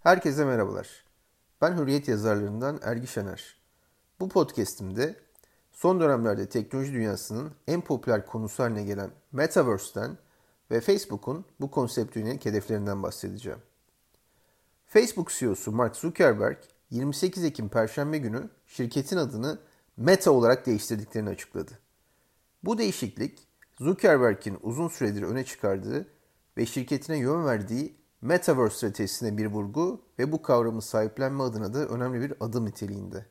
Herkese merhabalar. Ben Hürriyet yazarlarından Ergi Şener. Bu podcast'imde son dönemlerde teknoloji dünyasının en popüler konusu haline gelen Metaverse'den ve Facebook'un bu konsepte yönelik hedeflerinden bahsedeceğim. Facebook CEO'su Mark Zuckerberg 28 Ekim Perşembe günü şirketin adını Meta olarak değiştirdiklerini açıkladı. Bu değişiklik Zuckerberg'in uzun süredir öne çıkardığı ve şirketine yön verdiği Metaverse stratejisine bir vurgu ve bu kavramı sahiplenme adına da önemli bir adım niteliğinde.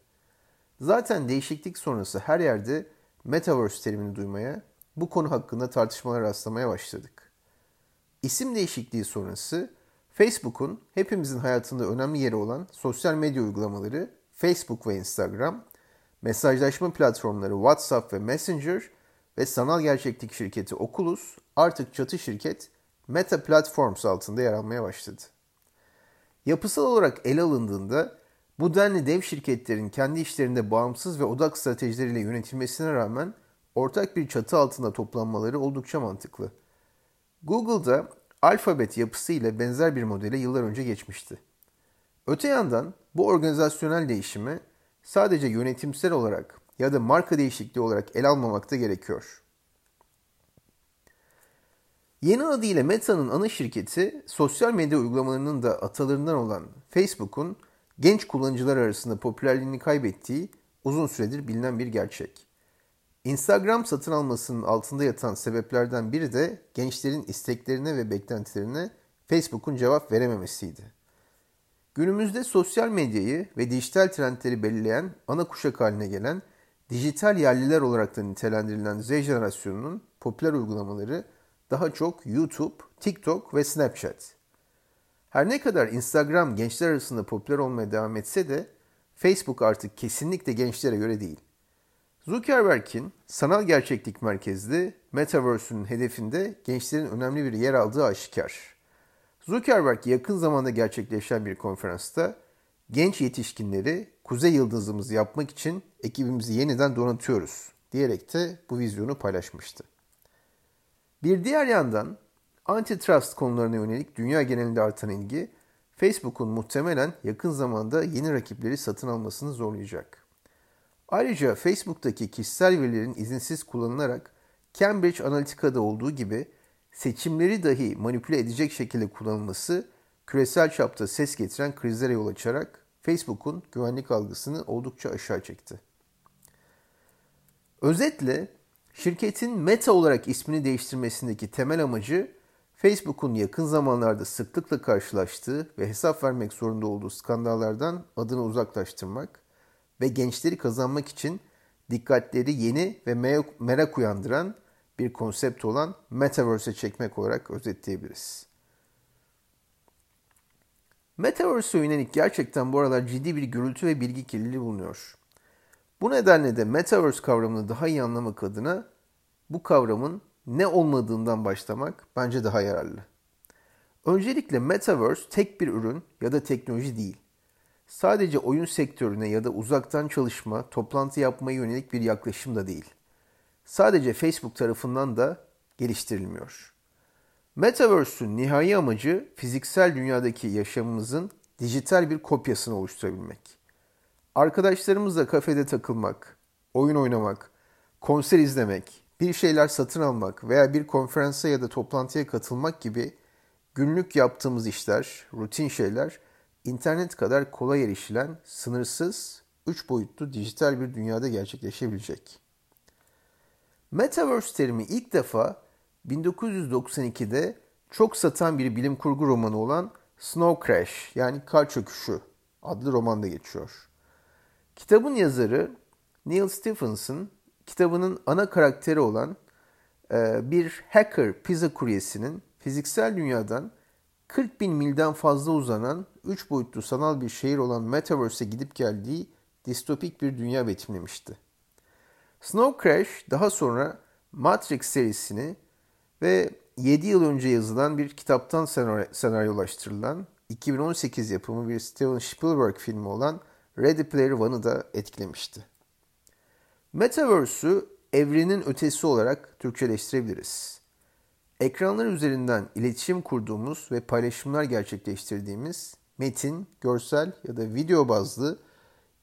Zaten değişiklik sonrası her yerde Metaverse terimini duymaya, bu konu hakkında tartışmalar rastlamaya başladık. İsim değişikliği sonrası Facebook'un hepimizin hayatında önemli yeri olan sosyal medya uygulamaları Facebook ve Instagram, mesajlaşma platformları WhatsApp ve Messenger ve sanal gerçeklik şirketi Oculus artık çatı şirket Meta Platforms altında yer almaya başladı. Yapısal olarak ele alındığında bu denli dev şirketlerin kendi işlerinde bağımsız ve odak stratejileriyle yönetilmesine rağmen ortak bir çatı altında toplanmaları oldukça mantıklı. Google'da alfabet yapısı ile benzer bir modele yıllar önce geçmişti. Öte yandan bu organizasyonel değişimi sadece yönetimsel olarak ya da marka değişikliği olarak ele almamakta gerekiyor. Yeni adıyla Meta'nın ana şirketi sosyal medya uygulamalarının da atalarından olan Facebook'un genç kullanıcılar arasında popülerliğini kaybettiği uzun süredir bilinen bir gerçek. Instagram satın almasının altında yatan sebeplerden biri de gençlerin isteklerine ve beklentilerine Facebook'un cevap verememesiydi. Günümüzde sosyal medyayı ve dijital trendleri belirleyen ana kuşak haline gelen dijital yerliler olarak da nitelendirilen Z jenerasyonunun popüler uygulamaları daha çok YouTube, TikTok ve Snapchat. Her ne kadar Instagram gençler arasında popüler olmaya devam etse de Facebook artık kesinlikle gençlere göre değil. Zuckerberg'in sanal gerçeklik merkezli Metaverse'ün hedefinde gençlerin önemli bir yer aldığı aşikar. Zuckerberg yakın zamanda gerçekleşen bir konferansta genç yetişkinleri kuzey yıldızımızı yapmak için ekibimizi yeniden donatıyoruz diyerek de bu vizyonu paylaşmıştı. Bir diğer yandan antitrust konularına yönelik dünya genelinde artan ilgi Facebook'un muhtemelen yakın zamanda yeni rakipleri satın almasını zorlayacak. Ayrıca Facebook'taki kişisel verilerin izinsiz kullanılarak Cambridge Analytica'da olduğu gibi seçimleri dahi manipüle edecek şekilde kullanılması küresel çapta ses getiren krizlere yol açarak Facebook'un güvenlik algısını oldukça aşağı çekti. Özetle şirketin Meta olarak ismini değiştirmesindeki temel amacı Facebook'un yakın zamanlarda sıklıkla karşılaştığı ve hesap vermek zorunda olduğu skandallardan adını uzaklaştırmak ve gençleri kazanmak için dikkatleri yeni ve merak uyandıran bir konsept olan Metaverse'e çekmek olarak özetleyebiliriz. Metaverse'e yönelik gerçekten bu aralar ciddi bir gürültü ve bilgi kirliliği bulunuyor. Bu nedenle de Metaverse kavramını daha iyi anlamak adına bu kavramın ne olmadığından başlamak bence daha yararlı. Öncelikle Metaverse tek bir ürün ya da teknoloji değil. Sadece oyun sektörüne ya da uzaktan çalışma, toplantı yapmaya yönelik bir yaklaşım da değil. Sadece Facebook tarafından da geliştirilmiyor. Metaverse'ün nihai amacı fiziksel dünyadaki yaşamımızın dijital bir kopyasını oluşturabilmek. Arkadaşlarımızla kafede takılmak, oyun oynamak, konser izlemek, bir şeyler satın almak veya bir konferansa ya da toplantıya katılmak gibi günlük yaptığımız işler, rutin şeyler internet kadar kolay erişilen, sınırsız, üç boyutlu dijital bir dünyada gerçekleşebilecek. Metaverse terimi ilk defa 1992'de çok satan bir bilim kurgu romanı olan Snow Crash yani Kar Çöküşü adlı romanda geçiyor. Kitabın yazarı Neil Stephenson kitabının ana karakteri olan e, bir hacker pizza kuryesinin fiziksel dünyadan 40 bin milden fazla uzanan 3 boyutlu sanal bir şehir olan Metaverse'e gidip geldiği distopik bir dünya betimlemişti. Snow Crash daha sonra Matrix serisini ve 7 yıl önce yazılan bir kitaptan senaryolaştırılan 2018 yapımı bir Steven Spielberg filmi olan Ready Player One'ı da etkilemişti. Metaverse'ü evrenin ötesi olarak Türkçeleştirebiliriz. Ekranlar üzerinden iletişim kurduğumuz ve paylaşımlar gerçekleştirdiğimiz metin, görsel ya da video bazlı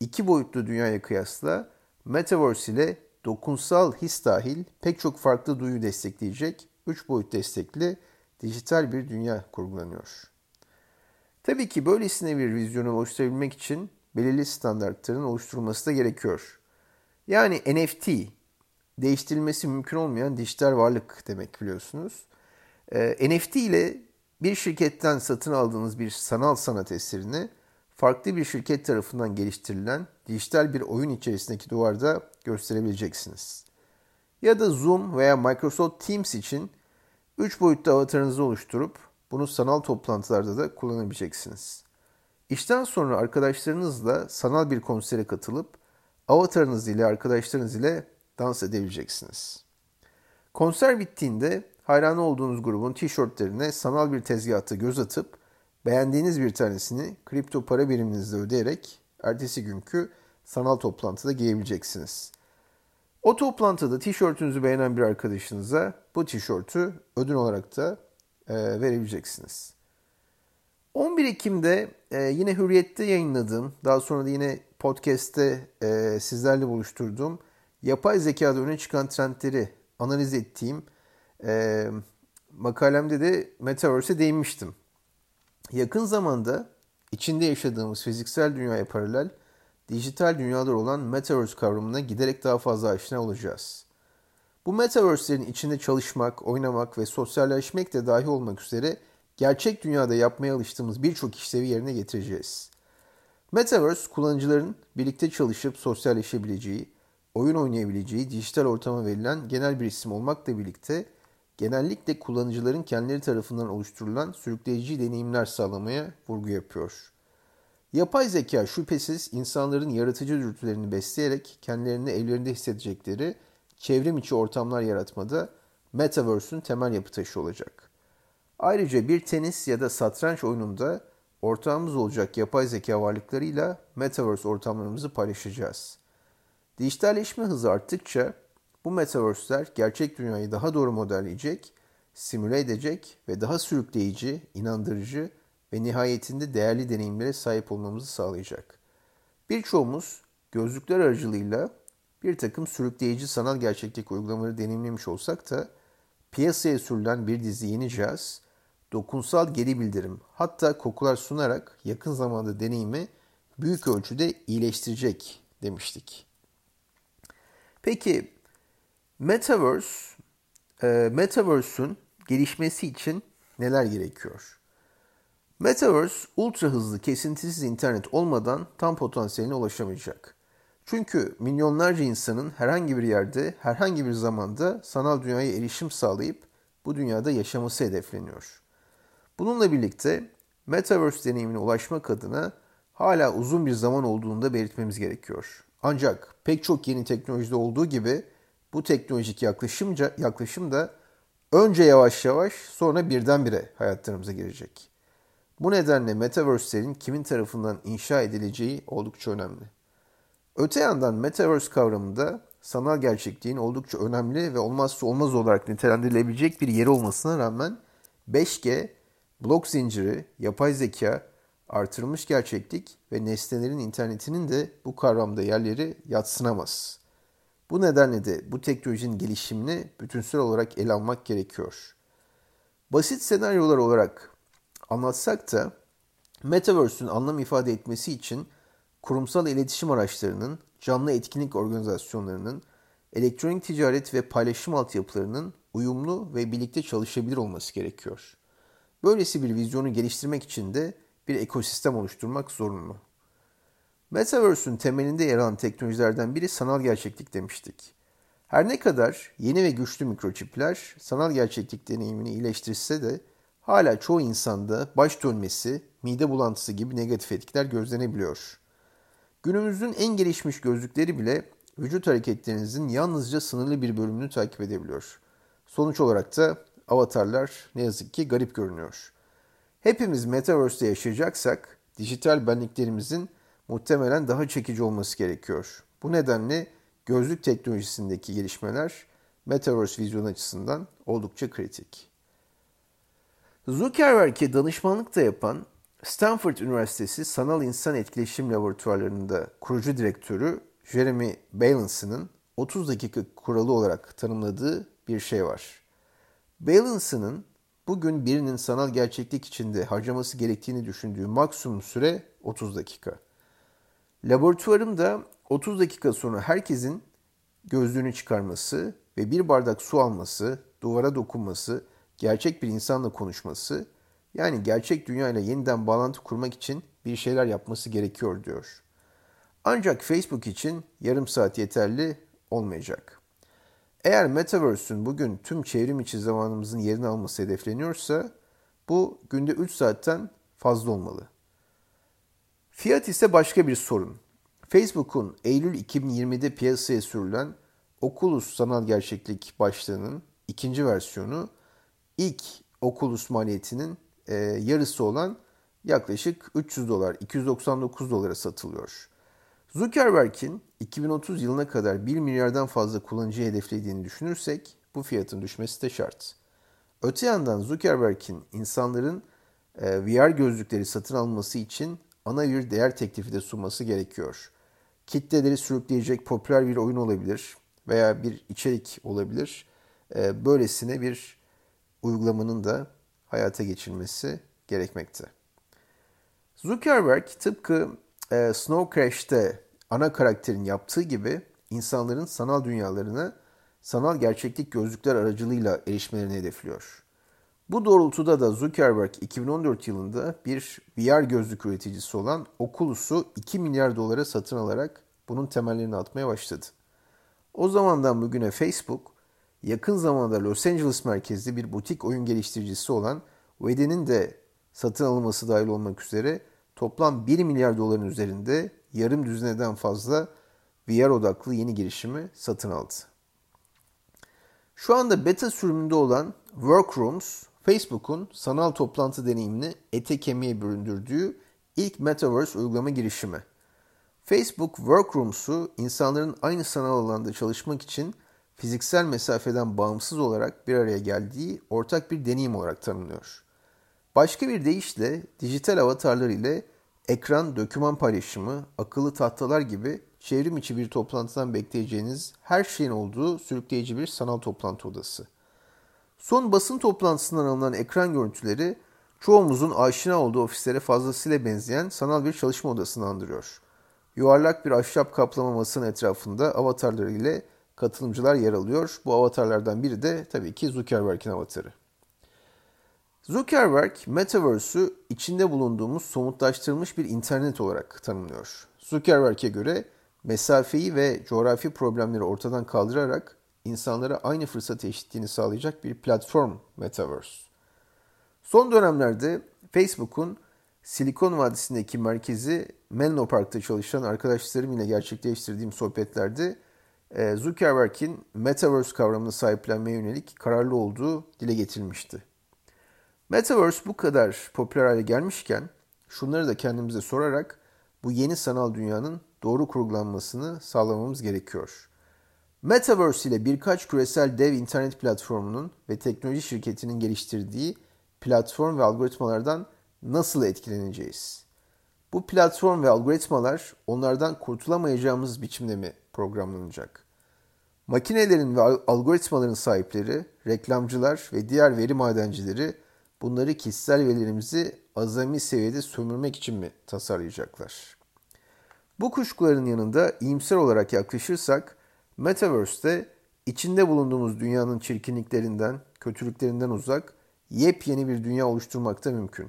iki boyutlu dünyaya kıyasla Metaverse ile dokunsal his dahil pek çok farklı duyu destekleyecek 3 boyut destekli dijital bir dünya kurgulanıyor. Tabii ki böylesine bir vizyonu oluşturabilmek için belirli standartların oluşturulması da gerekiyor. Yani NFT, değiştirilmesi mümkün olmayan dijital varlık demek biliyorsunuz. E, NFT ile bir şirketten satın aldığınız bir sanal sanat eserini farklı bir şirket tarafından geliştirilen dijital bir oyun içerisindeki duvarda gösterebileceksiniz. Ya da Zoom veya Microsoft Teams için 3 boyutlu avatarınızı oluşturup bunu sanal toplantılarda da kullanabileceksiniz. İşten sonra arkadaşlarınızla sanal bir konsere katılıp avatarınız ile arkadaşlarınız ile dans edebileceksiniz. Konser bittiğinde hayranı olduğunuz grubun tişörtlerine sanal bir tezgahta göz atıp beğendiğiniz bir tanesini kripto para biriminizle ödeyerek ertesi günkü sanal toplantıda giyebileceksiniz. O toplantıda tişörtünüzü beğenen bir arkadaşınıza bu tişörtü ödün olarak da e, verebileceksiniz. 11 Ekim'de e, yine Hürriyet'te yayınladığım, daha sonra da yine podcast'te e, sizlerle buluşturduğum yapay zekada öne çıkan trendleri analiz ettiğim e, makalemde de Metaverse'e değinmiştim. Yakın zamanda içinde yaşadığımız fiziksel dünyaya paralel dijital dünyalar olan Metaverse kavramına giderek daha fazla aşina olacağız. Bu Metaverse'lerin içinde çalışmak, oynamak ve sosyalleşmek de dahi olmak üzere gerçek dünyada yapmaya alıştığımız birçok işlevi yerine getireceğiz. Metaverse, kullanıcıların birlikte çalışıp sosyalleşebileceği, oyun oynayabileceği dijital ortama verilen genel bir isim olmakla birlikte genellikle kullanıcıların kendileri tarafından oluşturulan sürükleyici deneyimler sağlamaya vurgu yapıyor. Yapay zeka şüphesiz insanların yaratıcı dürtülerini besleyerek kendilerini evlerinde hissedecekleri çevrim içi ortamlar yaratmada Metaverse'ün temel yapı taşı olacak. Ayrıca bir tenis ya da satranç oyununda ortağımız olacak yapay zeka varlıklarıyla Metaverse ortamlarımızı paylaşacağız. Dijitalleşme hızı arttıkça bu metaverse'ler gerçek dünyayı daha doğru modelleyecek, simüle edecek ve daha sürükleyici, inandırıcı ve nihayetinde değerli deneyimlere sahip olmamızı sağlayacak. Birçoğumuz gözlükler aracılığıyla bir takım sürükleyici sanal gerçeklik uygulamaları deneyimlemiş olsak da piyasaya sürülen bir dizi yeni cihaz, dokunsal geri bildirim hatta kokular sunarak yakın zamanda deneyimi büyük ölçüde iyileştirecek demiştik. Peki Metaverse, e, Metaverse'ün gelişmesi için neler gerekiyor? Metaverse ultra hızlı kesintisiz internet olmadan tam potansiyeline ulaşamayacak. Çünkü milyonlarca insanın herhangi bir yerde, herhangi bir zamanda sanal dünyaya erişim sağlayıp bu dünyada yaşaması hedefleniyor. Bununla birlikte Metaverse deneyimine ulaşmak adına hala uzun bir zaman olduğunu da belirtmemiz gerekiyor. Ancak pek çok yeni teknolojide olduğu gibi bu teknolojik yaklaşımca, yaklaşım da önce yavaş yavaş sonra birdenbire hayatlarımıza girecek. Bu nedenle Metaverse'lerin kimin tarafından inşa edileceği oldukça önemli. Öte yandan Metaverse kavramında sanal gerçekliğin oldukça önemli ve olmazsa olmaz olarak nitelendirilebilecek bir yeri olmasına rağmen 5G, blok zinciri, yapay zeka, artırılmış gerçeklik ve nesnelerin internetinin de bu kavramda yerleri yatsınamaz. Bu nedenle de bu teknolojinin gelişimini bütünsel olarak ele almak gerekiyor. Basit senaryolar olarak anlatsak da Metaverse'ün anlam ifade etmesi için kurumsal iletişim araçlarının, canlı etkinlik organizasyonlarının, elektronik ticaret ve paylaşım altyapılarının uyumlu ve birlikte çalışabilir olması gerekiyor. Böylesi bir vizyonu geliştirmek için de bir ekosistem oluşturmak zorunlu. Metaverse'ün temelinde yer alan teknolojilerden biri sanal gerçeklik demiştik. Her ne kadar yeni ve güçlü mikroçipler sanal gerçeklik deneyimini iyileştirse de hala çoğu insanda baş dönmesi, mide bulantısı gibi negatif etkiler gözlenebiliyor. Günümüzün en gelişmiş gözlükleri bile vücut hareketlerinizin yalnızca sınırlı bir bölümünü takip edebiliyor. Sonuç olarak da avatarlar ne yazık ki garip görünüyor. Hepimiz Metaverse'de yaşayacaksak dijital benliklerimizin muhtemelen daha çekici olması gerekiyor. Bu nedenle gözlük teknolojisindeki gelişmeler Metaverse vizyon açısından oldukça kritik. Zuckerberg'e danışmanlık da yapan Stanford Üniversitesi Sanal İnsan Etkileşim Laboratuvarlarında kurucu direktörü Jeremy Balanson'ın 30 dakika kuralı olarak tanımladığı bir şey var. Balanson'ın bugün birinin sanal gerçeklik içinde harcaması gerektiğini düşündüğü maksimum süre 30 dakika. Laboratuvarımda 30 dakika sonra herkesin gözlüğünü çıkarması ve bir bardak su alması, duvara dokunması, gerçek bir insanla konuşması, yani gerçek dünyayla yeniden bağlantı kurmak için bir şeyler yapması gerekiyor diyor. Ancak Facebook için yarım saat yeterli olmayacak. Eğer Metaverse'ün bugün tüm çevrim içi zamanımızın yerini alması hedefleniyorsa bu günde 3 saatten fazla olmalı. Fiyat ise başka bir sorun. Facebook'un Eylül 2020'de piyasaya sürülen Oculus sanal gerçeklik başlığının ikinci versiyonu ilk Oculus maliyetinin e, yarısı olan yaklaşık 300 dolar, 299 dolara satılıyor. Zuckerberg'in 2030 yılına kadar 1 milyardan fazla kullanıcı hedeflediğini düşünürsek bu fiyatın düşmesi de şart. Öte yandan Zuckerberg'in insanların e, VR gözlükleri satın alması için ana bir değer teklifi de sunması gerekiyor. Kitleleri sürükleyecek popüler bir oyun olabilir veya bir içerik olabilir. E, böylesine bir uygulamanın da hayata geçirilmesi gerekmekte. Zuckerberg tıpkı e, Snow Crash'te ana karakterin yaptığı gibi insanların sanal dünyalarına sanal gerçeklik gözlükler aracılığıyla erişmelerini hedefliyor. Bu doğrultuda da Zuckerberg 2014 yılında bir VR gözlük üreticisi olan Oculus'u 2 milyar dolara satın alarak bunun temellerini atmaya başladı. O zamandan bugüne Facebook, yakın zamanda Los Angeles merkezli bir butik oyun geliştiricisi olan Vede'nin de satın alınması dahil olmak üzere toplam 1 milyar doların üzerinde yarım düzineden fazla VR odaklı yeni girişimi satın aldı. Şu anda beta sürümünde olan Workrooms, Facebook'un sanal toplantı deneyimini ete kemiğe büründürdüğü ilk Metaverse uygulama girişimi. Facebook Workrooms'u insanların aynı sanal alanda çalışmak için fiziksel mesafeden bağımsız olarak bir araya geldiği ortak bir deneyim olarak tanımlıyor. Başka bir deyişle dijital avatarlar ile ekran, döküman paylaşımı, akıllı tahtalar gibi çevrim içi bir toplantıdan bekleyeceğiniz her şeyin olduğu sürükleyici bir sanal toplantı odası. Son basın toplantısından alınan ekran görüntüleri çoğumuzun aşina olduğu ofislere fazlasıyla benzeyen sanal bir çalışma odasını andırıyor. Yuvarlak bir ahşap kaplama masanın etrafında avatarları ile katılımcılar yer alıyor. Bu avatarlardan biri de tabii ki Zuckerberg'in avatarı. Zuckerberg, Metaverse'ü içinde bulunduğumuz somutlaştırılmış bir internet olarak tanımlıyor. Zuckerberg'e göre mesafeyi ve coğrafi problemleri ortadan kaldırarak insanlara aynı fırsat eşitliğini sağlayacak bir platform Metaverse. Son dönemlerde Facebook'un Silikon Vadisi'ndeki merkezi Menlo Park'ta çalışan arkadaşlarım ile gerçekleştirdiğim sohbetlerde e, Zuckerberg'in Metaverse kavramını sahiplenmeye yönelik kararlı olduğu dile getirilmişti. Metaverse bu kadar popüler hale gelmişken şunları da kendimize sorarak bu yeni sanal dünyanın doğru kurgulanmasını sağlamamız gerekiyor. Metaverse ile birkaç küresel dev internet platformunun ve teknoloji şirketinin geliştirdiği platform ve algoritmalardan nasıl etkileneceğiz? Bu platform ve algoritmalar onlardan kurtulamayacağımız biçimde mi programlanacak? Makinelerin ve algoritmaların sahipleri, reklamcılar ve diğer veri madencileri bunları kişisel verilerimizi azami seviyede sömürmek için mi tasarlayacaklar? Bu kuşkuların yanında iyimser olarak yaklaşırsak Metaverse'de içinde bulunduğumuz dünyanın çirkinliklerinden, kötülüklerinden uzak yepyeni bir dünya oluşturmak da mümkün.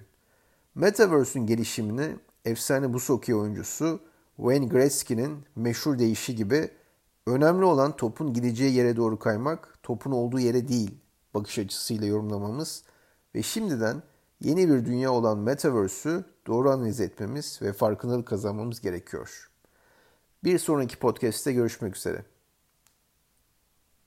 Metaverse'ün gelişimini efsane buz hokeyi oyuncusu Wayne Gretzky'nin meşhur deyişi gibi önemli olan topun gideceği yere doğru kaymak, topun olduğu yere değil bakış açısıyla yorumlamamız ve şimdiden yeni bir dünya olan Metaverse'ü doğru analiz etmemiz ve farkındalık kazanmamız gerekiyor. Bir sonraki podcast'te görüşmek üzere.